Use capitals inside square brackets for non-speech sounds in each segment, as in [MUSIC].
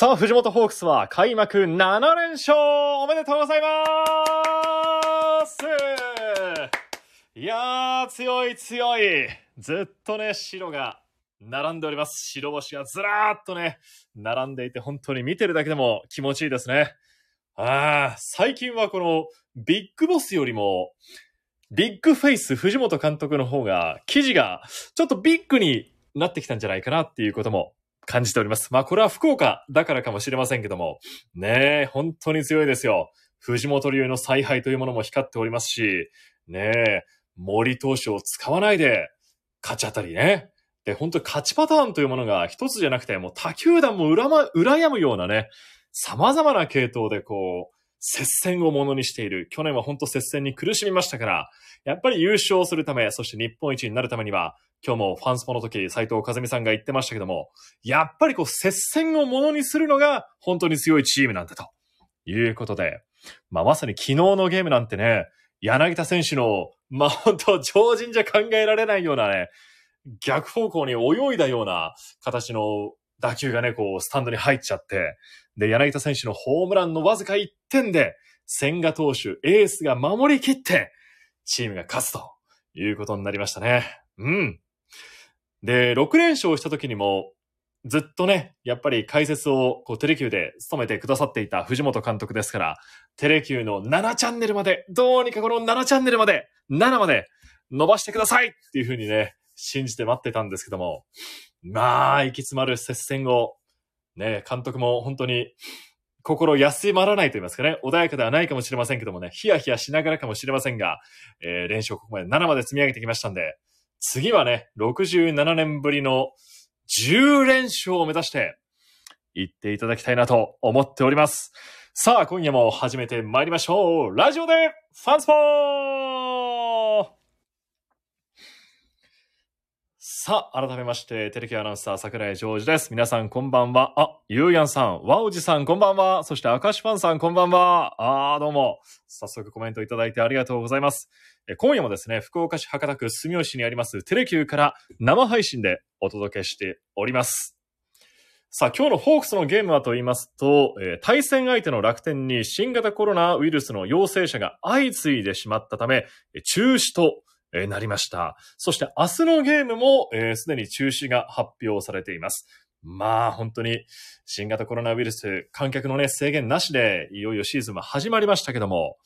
さあ、藤本ホークスは開幕7連勝おめでとうございますいやー、強い強い。ずっとね、白が並んでおります。白星がずらーっとね、並んでいて本当に見てるだけでも気持ちいいですね。ああ、最近はこのビッグボスよりも、ビッグフェイス藤本監督の方が、記事がちょっとビッグになってきたんじゃないかなっていうことも感じております。まあこれは福岡だからかもしれませんけども、ねえ、本当に強いですよ。藤本流の采配というものも光っておりますし、ねえ、森投手を使わないで勝ち当たりね。で、本当に勝ちパターンというものが一つじゃなくて、もう他球団も恨ま、羨むようなね、様々な系統でこう、接戦をものにしている。去年は本当接戦に苦しみましたから、やっぱり優勝するため、そして日本一になるためには、今日もファンスポの時、斉藤和美さんが言ってましたけども、やっぱりこう接戦をものにするのが本当に強いチームなんだということで、まあまさに昨日のゲームなんてね、柳田選手の、まあ本当超人じゃ考えられないようなね、逆方向に泳いだような形の打球がね、こう、スタンドに入っちゃって、で、柳田選手のホームランのわずか1点で、千賀投手、エースが守り切って、チームが勝つということになりましたね。うん。で、6連勝した時にも、ずっとね、やっぱり解説をこうテレキューで務めてくださっていた藤本監督ですから、テレキューの7チャンネルまで、どうにかこの7チャンネルまで、7まで伸ばしてくださいっていうふうにね、信じて待ってたんですけども、まあ、行き詰まる接戦を、ね、監督も本当に心休まらないと言いますかね、穏やかではないかもしれませんけどもね、ヒヤヒヤしながらかもしれませんが、えー、連勝ここまで7まで積み上げてきましたんで、次はね、67年ぶりの10連勝を目指して行っていただきたいなと思っております。さあ、今夜も始めて参りましょう。ラジオでファンスポーさあ、改めまして、テレキアナウンサー、桜井ジョージです。皆さん、こんばんは。あ、ゆうやんさん、わおじさん、こんばんは。そして、明石ファンさん、こんばんは。あー、どうも。早速コメントいただいてありがとうございます。え今夜もですね、福岡市博多区住吉にありますテレキューから生配信でお届けしております。さあ、今日のホークスのゲームはと言いますと、えー、対戦相手の楽天に新型コロナウイルスの陽性者が相次いでしまったため、中止とえなりました。そして明日のゲームもすで、に中止が発表されています。まあ本当に新型コロナウイルス観客のね制限なしでいよいよシーズンは始まりましたけども、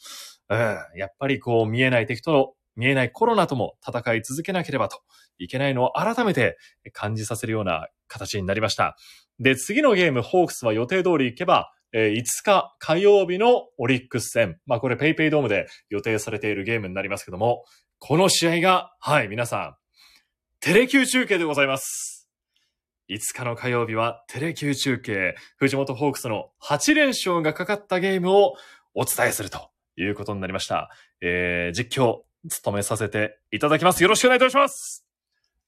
うん、やっぱりこう見えない敵との見えないコロナとも戦い続けなければといけないのを改めて感じさせるような形になりました。で、次のゲーム、ホークスは予定通り行けば、5日火曜日のオリックス戦。まあこれペイペイドームで予定されているゲームになりますけども、この試合が、はい、皆さん、テレキ中継でございます。5日の火曜日はテレキ中継、藤本ホークスの8連勝がかかったゲームをお伝えするということになりました。えー、実況、務めさせていただきます。よろしくお願いいたします。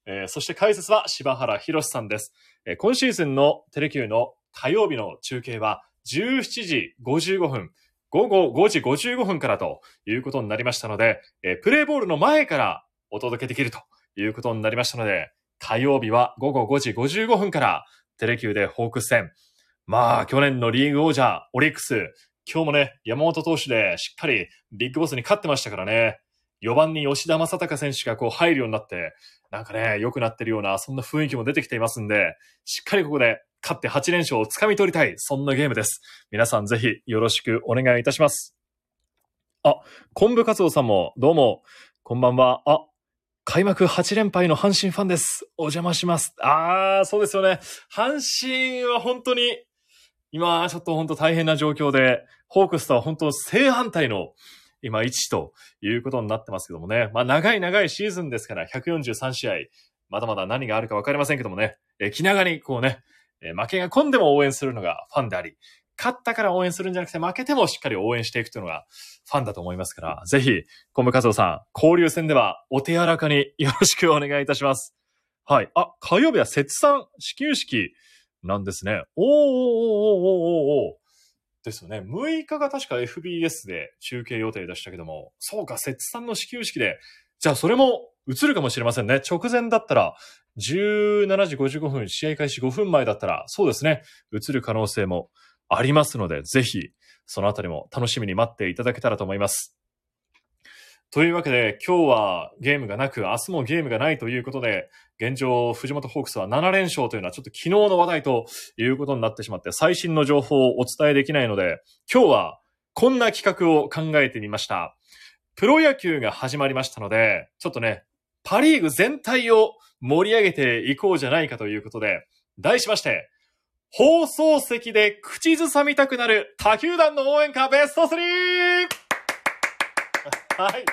えー、そして解説は柴原博さんです。えー、今シーズンのテレキューの火曜日の中継は17時55分、午後5時55分からということになりましたので、え、プレイボールの前からお届けできるということになりましたので、火曜日は午後5時55分からテレキューでホークス戦。まあ、去年のリーグ王者、オリックス、今日もね、山本投手でしっかりビッグボスに勝ってましたからね。4番に吉田正尚選手がこう入るようになって、なんかね、良くなってるような、そんな雰囲気も出てきていますんで、しっかりここで勝って8連勝をつかみ取りたい、そんなゲームです。皆さんぜひよろしくお願いいたします。あ、昆布カツオさんもどうも、こんばんは。あ、開幕8連敗の阪神ファンです。お邪魔します。あー、そうですよね。阪神は本当に、今、ちょっと本当大変な状況で、ホークスとは本当正反対の、今1ということになってますけどもね。まあ長い長いシーズンですから143試合、まだまだ何があるかわかりませんけどもね。え気長にこうね、え負けが込んでも応援するのがファンであり、勝ったから応援するんじゃなくて負けてもしっかり応援していくというのがファンだと思いますから、ぜひ、コムカズオさん、交流戦ではお手柔らかによろしくお願いいたします。はい。あ、火曜日は節算始球式なんですね。おーおーおーおーおーおーですよね。6日が確か FBS で中継予定でしたけども、そうか、節算の始球式で、じゃあそれも映るかもしれませんね。直前だったら17時55分、試合開始5分前だったら、そうですね、映る可能性もありますので、ぜひ、そのあたりも楽しみに待っていただけたらと思います。というわけで、今日はゲームがなく、明日もゲームがないということで、現状、藤本ホークスは7連勝というのはちょっと昨日の話題ということになってしまって、最新の情報をお伝えできないので、今日はこんな企画を考えてみました。プロ野球が始まりましたので、ちょっとね、パリーグ全体を盛り上げていこうじゃないかということで、題しまして、放送席で口ずさみたくなる他球団の応援歌ベスト 3! はい。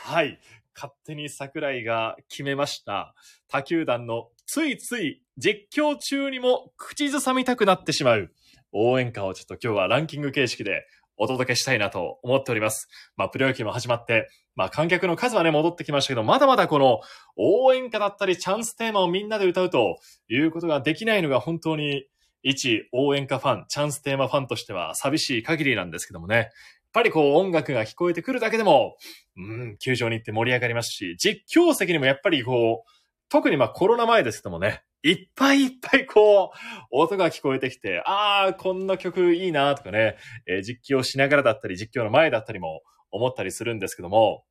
はい。勝手に桜井が決めました。他球団のついつい実況中にも口ずさみたくなってしまう応援歌をちょっと今日はランキング形式でお届けしたいなと思っております。まあ、プロ野球も始まって、まあ、観客の数はね、戻ってきましたけど、まだまだこの応援歌だったりチャンステーマをみんなで歌うということができないのが本当に一応援歌ファン、チャンステーマファンとしては寂しい限りなんですけどもね。やっぱりこう音楽が聞こえてくるだけでも、うん、球場に行って盛り上がりますし、実況席にもやっぱりこう、特にまあコロナ前ですけどもね、いっぱいいっぱいこう、音が聞こえてきて、ああ、こんな曲いいなとかね、えー、実況しながらだったり、実況の前だったりも思ったりするんですけども、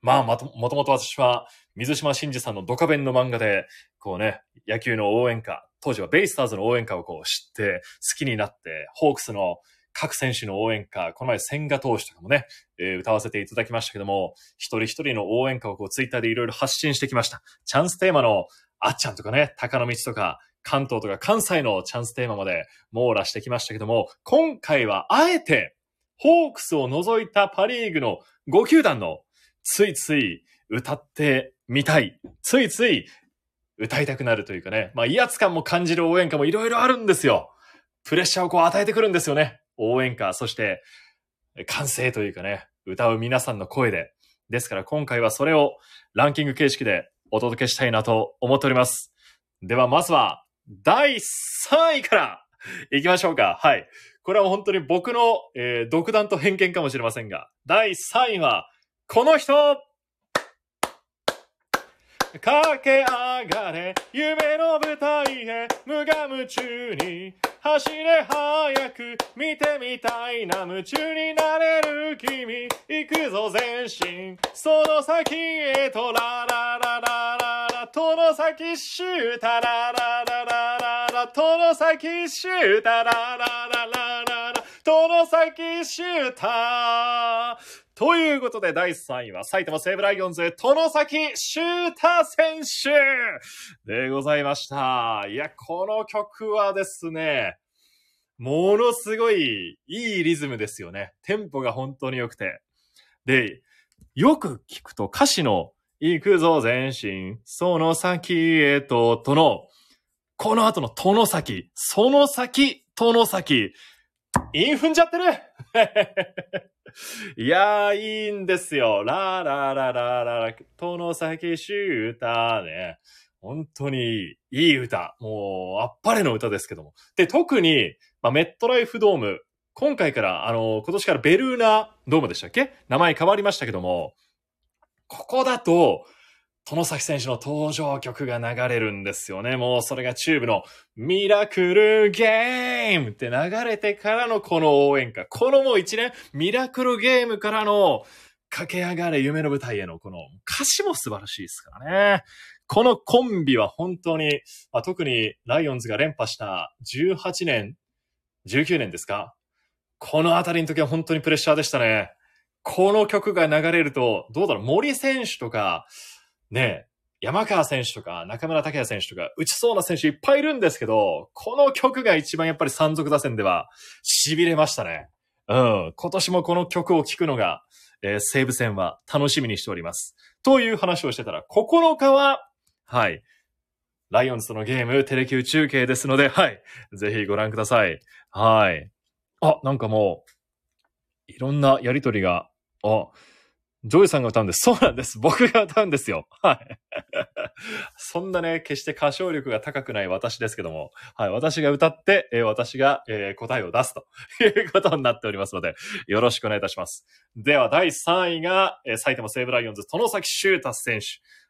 まあ、もともと私は、水島真司さんのドカベンの漫画で、こうね、野球の応援歌、当時はベイスターズの応援歌をこう知って、好きになって、ホークスの各選手の応援歌、この前千賀投手とかもね、えー、歌わせていただきましたけども、一人一人の応援歌をこうツイッターでいろいろ発信してきました。チャンステーマのあっちゃんとかね、高野道とか、関東とか関西のチャンステーマまで網羅してきましたけども、今回はあえて、ホークスを除いたパリーグの5球団のついつい歌ってみたい、ついつい歌いたくなるというかね、まあ威圧感も感じる応援歌もいろいろあるんですよ。プレッシャーをこう与えてくるんですよね。応援歌、そして歓声というかね、歌う皆さんの声で。ですから今回はそれをランキング形式でお届けしたいなと思っております。では、まずは、第3位から行きましょうか。はい。これは本当に僕の、えー、独断と偏見かもしれませんが、第3位は、この人駆け上がれ、夢の舞台へ、無我夢中に、走れ早く、見てみたいな、夢中になれる君、行くぞ前進、その先へと、ララララララ、との先シュータララララララ、との先シュータララララララ、との先シュータということで、第3位は埼玉西武ライオンズ、殿崎修太選手でございました。いや、この曲はですね、ものすごいいいリズムですよね。テンポが本当に良くて。で、よく聞くと歌詞の行くぞ前進、その先へと、との、この後の殿崎、その先、殿崎、イン踏んじゃってる [LAUGHS] [LAUGHS] いやー、いいんですよ。ララララララ、殿崎シューターね。本当にいい歌。もう、あっぱれの歌ですけども。で、特に、まあ、メットライフドーム、今回から、あの、今年からベルーナドームでしたっけ？名前変わりましたけども、ここだと、殿崎選手の登場曲が流れるんですよね。もうそれがチューブのミラクルゲームって流れてからのこの応援歌。このもう一年、ミラクルゲームからの駆け上がれ夢の舞台へのこの歌詞も素晴らしいですからね。このコンビは本当に、まあ、特にライオンズが連覇した18年、19年ですかこのあたりの時は本当にプレッシャーでしたね。この曲が流れると、どうだろう、森選手とか、ね、山川選手とか中村拓也選手とか打ちそうな選手いっぱいいるんですけど、この曲が一番やっぱり山賊打線では痺れましたね。うん。今年もこの曲を聴くのが、えー、西武戦は楽しみにしております。という話をしてたら、9日は、はい。ライオンズとのゲーム、テレキュー中継ですので、はい。ぜひご覧ください。はい。あ、なんかもう、いろんなやりとりが、あ、ジョイさんが歌うんです。そうなんです。僕が歌うんですよ。はい。[LAUGHS] そんなね、決して歌唱力が高くない私ですけども、はい。私が歌って、えー、私が、えー、答えを出すと [LAUGHS] いうことになっておりますので、よろしくお願いいたします。では、第3位が、えー、埼玉西武ライオンズ、外崎修汰選手。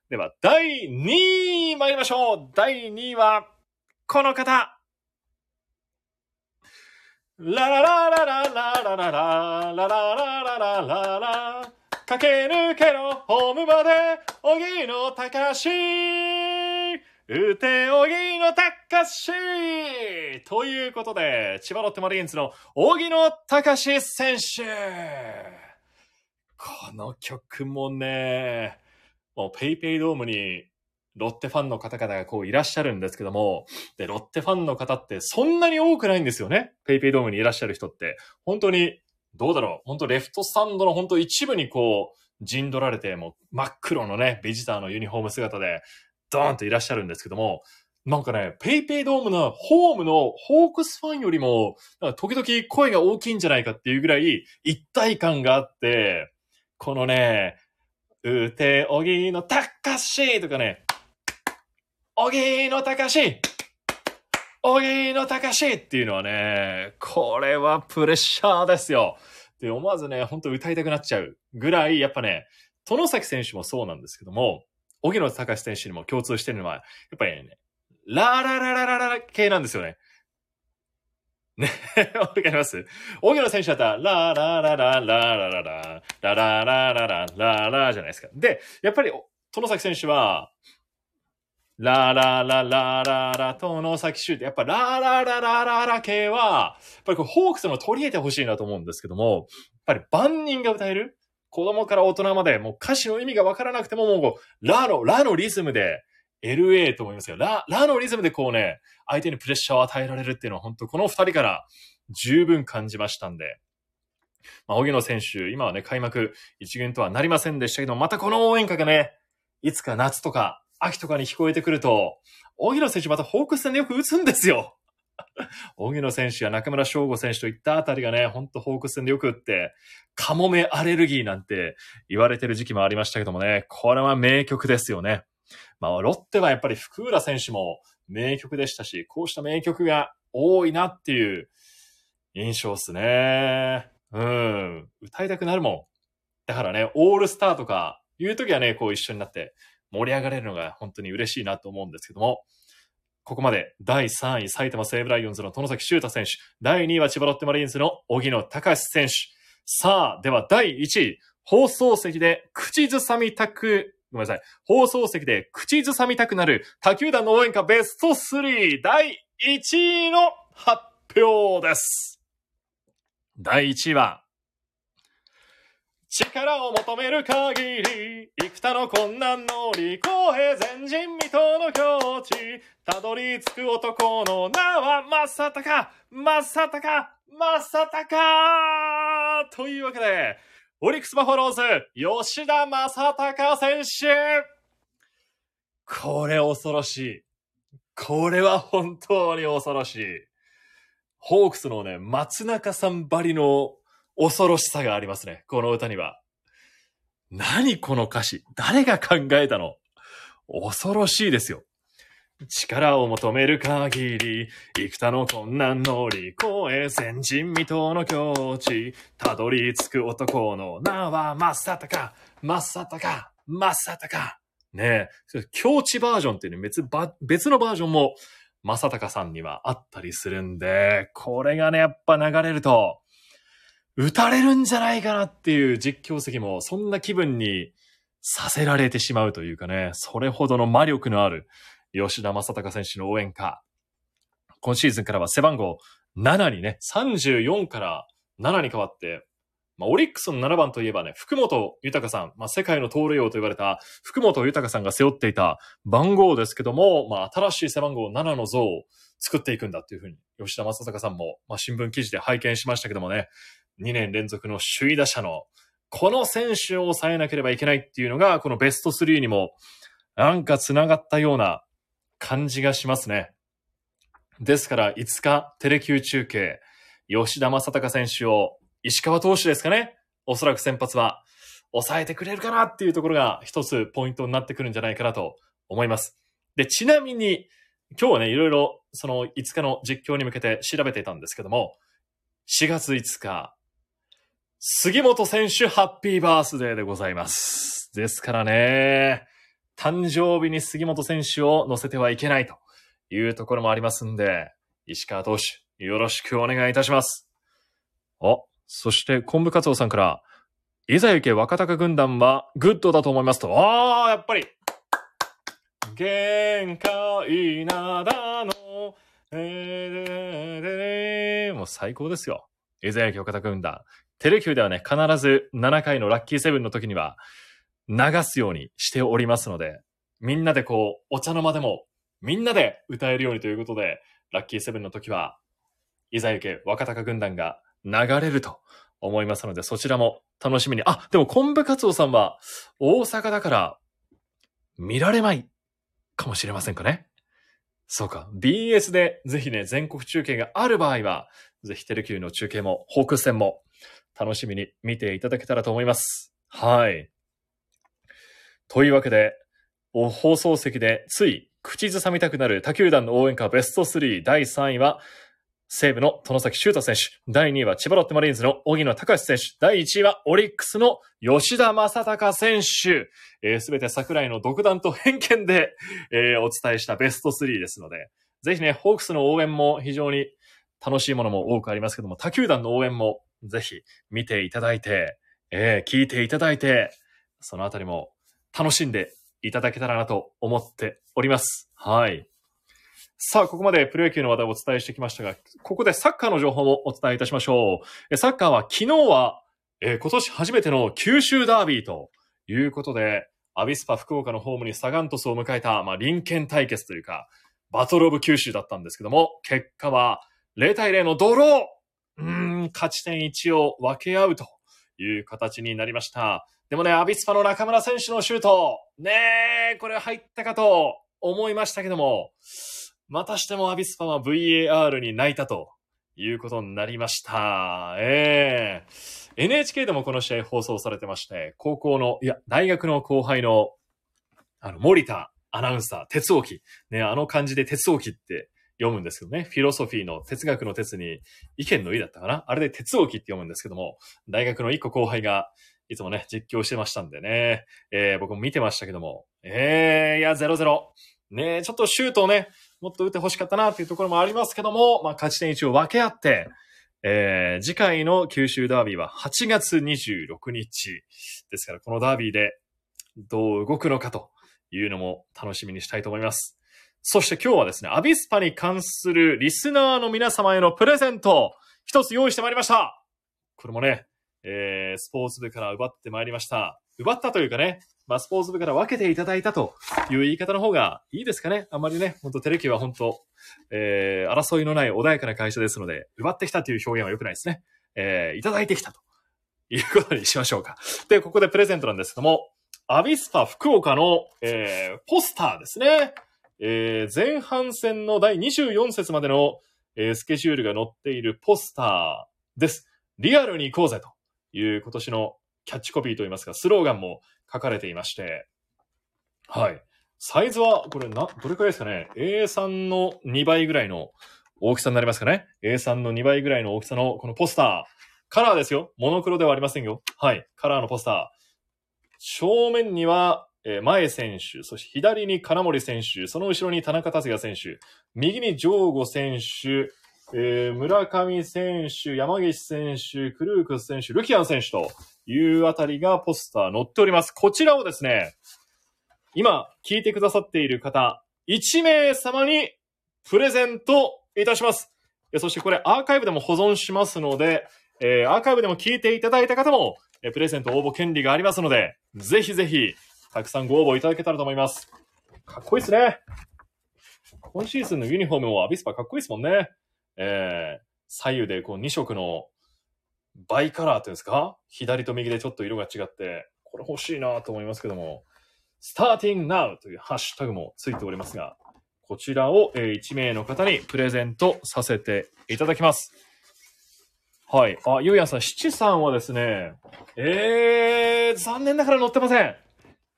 では、第2位参りましょう第2位は、この方ララララララララララララララララ駆け抜けろホームまで荻野隆打て荻野隆ということで、千葉ロッテマリーンズの荻野隆選手この曲もね、もうペイペイドームにロッテファンの方々がこういらっしゃるんですけども、で、ロッテファンの方ってそんなに多くないんですよね。ペイペイドームにいらっしゃる人って。本当に、どうだろう。本当レフトスタンドの本当一部にこう、陣取られて、もう真っ黒のね、ビジターのユニフォーム姿で、ドーンといらっしゃるんですけども、なんかね、ペイペイドームのホームのホークスファンよりも、時々声が大きいんじゃないかっていうぐらい一体感があって、このね、うておぎのたかしとかね、おぎのたかしおぎのたかしっていうのはね、これはプレッシャーですよ。で、思わずね、ほんと歌いたくなっちゃうぐらい、やっぱね、殿崎選手もそうなんですけども、荻野隆選手にも共通してるのは、やっぱりね、ララララララ系なんですよね。ね、わかります？荻野選手だったら、ララララララララ、ラララララララじゃないですか。で、やっぱり、殿崎選手は、ララララララ、殿崎シュート。やっぱララララララ系は、やっぱりこうホークスの取り入れてほしいなと思うんですけども、やっぱり万人が歌える子供から大人まで、もう歌詞の意味がわからなくても、もうこう、ラの、ラのリズムで、LA と思いますよ。ラ、ラのリズムでこうね、相手にプレッシャーを与えられるっていうのは本当この二人から十分感じましたんで。まあ、荻野選手、今はね、開幕一軍とはなりませんでしたけど、またこの応援歌がね、いつか夏とか秋とかに聞こえてくると、荻野選手またホークス戦でよく打つんですよ。[LAUGHS] 荻野選手や中村翔吾選手といったあたりがね、ほんとホークス戦でよく打って、カモメアレルギーなんて言われてる時期もありましたけどもね、これは名曲ですよね。まあ、ロッテはやっぱり福浦選手も名曲でしたし、こうした名曲が多いなっていう印象っすね。うん。歌いたくなるもん。だからね、オールスターとかいう時はね、こう一緒になって盛り上がれるのが本当に嬉しいなと思うんですけども、ここまで第3位埼玉西武ライオンズの殿崎修太選手、第2位は千葉ロッテマリーンズの荻野隆選手。さあ、では第1位、放送席で口ずさみたく、ごめんなさい。放送席で口ずさみたくなる他球団の応援歌ベスト3第1位の発表です。第1位は、力を求める限り、幾多の困難乗り越え、前人未到の境地、たどり着く男の名は、正隆正隆正隆というわけで、オリックスバファローズ、吉田正隆選手これ恐ろしい。これは本当に恐ろしい。ホークスのね、松中さんばりの恐ろしさがありますね。この歌には。何この歌詞誰が考えたの？恐ろしいですよ。力を求める限り、幾多の困難乗り越え、前人未到の境地、たどり着く男の名は、まさたか、まさたか、まさたか。ねえ、境地バージョンっていうね、別、別のバージョンも、まさたかさんにはあったりするんで、これがね、やっぱ流れると、打たれるんじゃないかなっていう実況席も、そんな気分にさせられてしまうというかね、それほどの魔力のある吉田正尚選手の応援歌。今シーズンからは背番号7にね、34から7に変わって、まあ、オリックスの7番といえばね、福本豊さん、まあ、世界の盗塁王と言われた福本豊さんが背負っていた番号ですけども、まあ、新しい背番号7の像を作っていくんだっていうふうに、吉田正尚さんも、まあ、新聞記事で拝見しましたけどもね、2年連続の首位打者の、この選手を抑えなければいけないっていうのが、このベスト3にも、なんか繋がったような感じがしますね。ですから、5日、テレキュー中継、吉田正尚選手を、石川投手ですかね。おそらく先発は、抑えてくれるかなっていうところが一つポイントになってくるんじゃないかなと思います。で、ちなみに、今日はね、いろいろその5日の実況に向けて調べていたんですけども、4月5日、杉本選手ハッピーバースデーでございます。ですからね、誕生日に杉本選手を乗せてはいけないというところもありますんで、石川投手、よろしくお願いいたします。お、そして、昆布カツオさんから、いざ行け若鷹軍団はグッドだと思いますと。ああ、やっぱり玄界灘の、えー、でもう最高ですよ。いざ行け若鷹軍団。テレ Q ではね、必ず7回のラッキーセブンの時には流すようにしておりますので、みんなでこう、お茶の間でも、みんなで歌えるようにということで、ラッキーセブンの時は、いざ行け若鷹軍団が流れると思いますので、そちらも楽しみに。あ、でも昆布カツオさんは大阪だから見られまいかもしれませんかね？そうか。BS でぜひね、全国中継がある場合は、ぜひテレキューの中継も、ホークス戦も楽しみに見ていただけたらと思います。はい。というわけで、放送席でつい口ずさみたくなる他球団の応援歌ベスト3第3位は、西武の殿崎修太選手。第2位は千葉ロッテマリーンズの荻野隆選手。第1位はオリックスの吉田正尚選手。す、ー、べ、て桜井の独断と偏見で、えー、お伝えしたベスト3ですので、ぜひね、ホークスの応援も非常に楽しいものも多くありますけども、他球団の応援もぜひ見ていただいて、えー、聞いていただいて、そのあたりも楽しんでいただけたらなと思っております。はい。さあ、ここまでプロ野球の話題をお伝えしてきましたが、ここでサッカーの情報もお伝えいたしましょう。サッカーは昨日は、えー、今年初めての九州ダービーということで、アビスパ福岡のホームにサガン鳥栖を迎えた、まあ、臨権対決というか、バトルオブ九州だったんですけども、結果は0対0のドローうーん、勝ち点1を分け合うという形になりました。でもね、アビスパの中村選手のシュート、ねえ、これ入ったかと思いましたけども、またしてもアビスパは VAR に泣いたということになりました。ええー、NHK でもこの試合放送されてまして、高校の、いや、大学の後輩の、あの、森田アナウンサー、哲沖。ね、あの漢字で哲沖って読むんですけどね。フィロソフィーの哲学の哲に意見の意だったかなあれで哲沖って読むんですけども、大学の一個後輩がいつもね、実況してましたんでね。えー、僕も見てましたけども。えー、いや、0-0。ねちょっとシュートをね、もっと打って欲しかったなっていうところもありますけども、まあ、勝ち点1を分け合って、えー、次回の九州ダービーは8月26日ですから、このダービーでどう動くのかというのも楽しみにしたいと思います。そして今日はですね、アビスパに関するリスナーの皆様へのプレゼント、一つ用意してまいりました。これもね、えー、スポーツ部から奪ってまいりました。奪ったというかね、まあ、スポーツ部から分けていただいたという言い方の方がいいですかね。あんまりね、本当テレキは本当、えー、争いのない穏やかな会社ですので、奪ってきたという表現は良くないですね。えー、いただいてきたということにしましょうか。で、ここでプレゼントなんですけども、アビスパ福岡の、えー、ポスターですね。えー、前半戦の第24節までの、えー、スケジュールが載っているポスターです。リアルに行こうぜという今年のキャッチコピーといいますか、スローガンも書かれていまして、はい。サイズは、これな、どれくらいですかね ?A3 の2倍ぐらいの大きさになりますかね ?A3 の2倍ぐらいの大きさのこのポスター。カラーですよ。モノクロではありませんよ。はい。カラーのポスター。正面には、えー、前選手、そして左に金森選手、その後ろに田中達也選手、右に上吾選手、えー、村上選手、山岸選手、クルークス選手、ルキアン選手というあたりがポスター載っております。こちらをですね、今聞いてくださっている方、1名様にプレゼントいたします。そしてこれアーカイブでも保存しますので、えー、アーカイブでも聞いていただいた方も、えー、プレゼント応募権利がありますので、ぜひぜひ、たくさんご応募いただけたらと思います。かっこいいですね。今シーズンのユニフォームもアビスパかっこいいですもんね。えー、左右でこう2色のバイカラーっていうんですか？左と右でちょっと色が違って、これ欲しいなと思いますけども、starting now というハッシュタグもついておりますが、こちらを1名の方にプレゼントさせていただきます。はい。あ、ゆうやさん、七さんはですね、えー、残念ながら載ってません。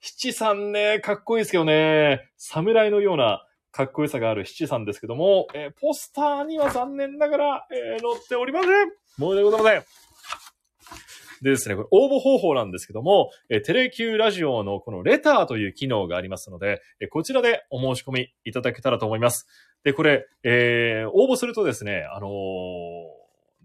七さんね、かっこいいですけどね、侍のようなかっこよさがある七さんですけども、えー、ポスターには残念ながら、えー、載っておりません。もうでございません。でですね、これ応募方法なんですけども、えーテレキューラジオのこのレターという機能がありますので、えーこちらでお申し込みいただけたらと思います。で、これ、えー応募するとですね、あのー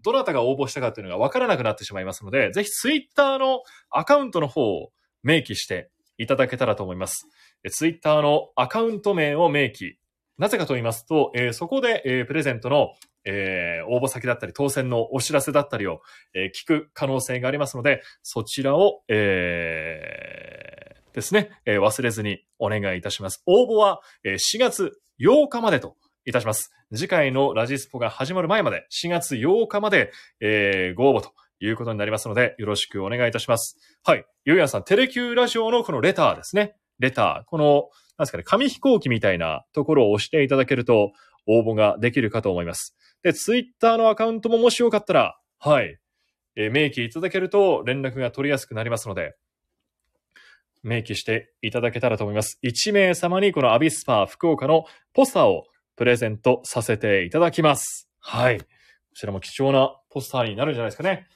どなたが応募したかっていうのがわからなくなってしまいますので、ぜひツイッターのアカウントの方を明記していただけたらと思います。ツイッターのアカウント名を明記。なぜかと言いますと、えーそこで、えープレゼントの、えー応募先だったり、当選のお知らせだったりを、え聞く可能性がありますので、そちらを、えですね、え忘れずにお願いいたします。応募は、え4月8日までといたします。次回のラジスポが始まる前まで、4月8日まで、えご応募ということになりますので、よろしくお願いいたします。はい。ゆうやんさん、テレキューラジオのこのレターですね。レター。この、なんですかね、紙飛行機みたいなところを押していただけると、応募ができるかと思います。で、ツイッターのアカウントももしよかったら、はい。えー明記いただけると連絡が取りやすくなりますので、明記していただけたらと思います。1名様にこのアビスパー福岡のポスターをプレゼントさせていただきます。はい。こちらも貴重なポスターになるんじゃないですかね。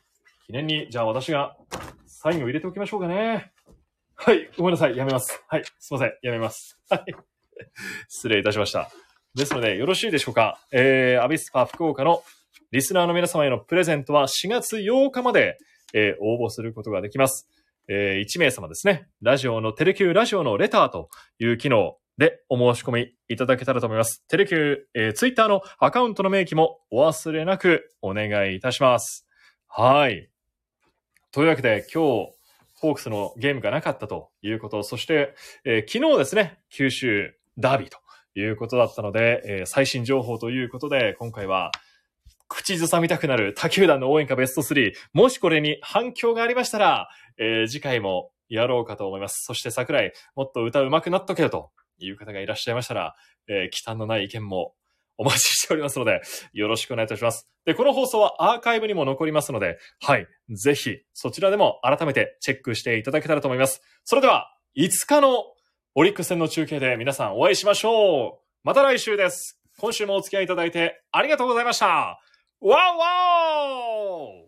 記念に、じゃあ私がサインを入れておきましょうかね。はい。ごめんなさい。やめます。はい。すいません。やめます。はい。失礼いたしました。ですので、よろしいでしょうか。えー、アビスパ福岡のリスナーの皆様へのプレゼントは4月8日まで、えー応募することができます。えー1名様ですね。ラジオの、テレキューラジオのレターという機能でお申し込みいただけたらと思います。テレキュー、えー、ツイッターのアカウントの明記もお忘れなくお願いいたします。はい。というわけで今日、ホークスのゲームがなかったということ、そして、えー昨日ですね、九州ダービーということだったので、えー最新情報ということで、今回は口ずさみたくなる他球団の応援歌ベスト3。もしこれに反響がありましたら、えー次回もやろうかと思います。そして桜井、もっと歌うまくなっとけよという方がいらっしゃいましたら、えー忌憚のない意見もお待ちしておりますので、よろしくお願いいたします。で、この放送はアーカイブにも残りますので、はい、ぜひそちらでも改めてチェックしていただけたらと思います。それでは、5日のオリックス戦の中継で皆さんお会いしましょう。また来週です。今週もお付き合いいただいてありがとうございました。わおわお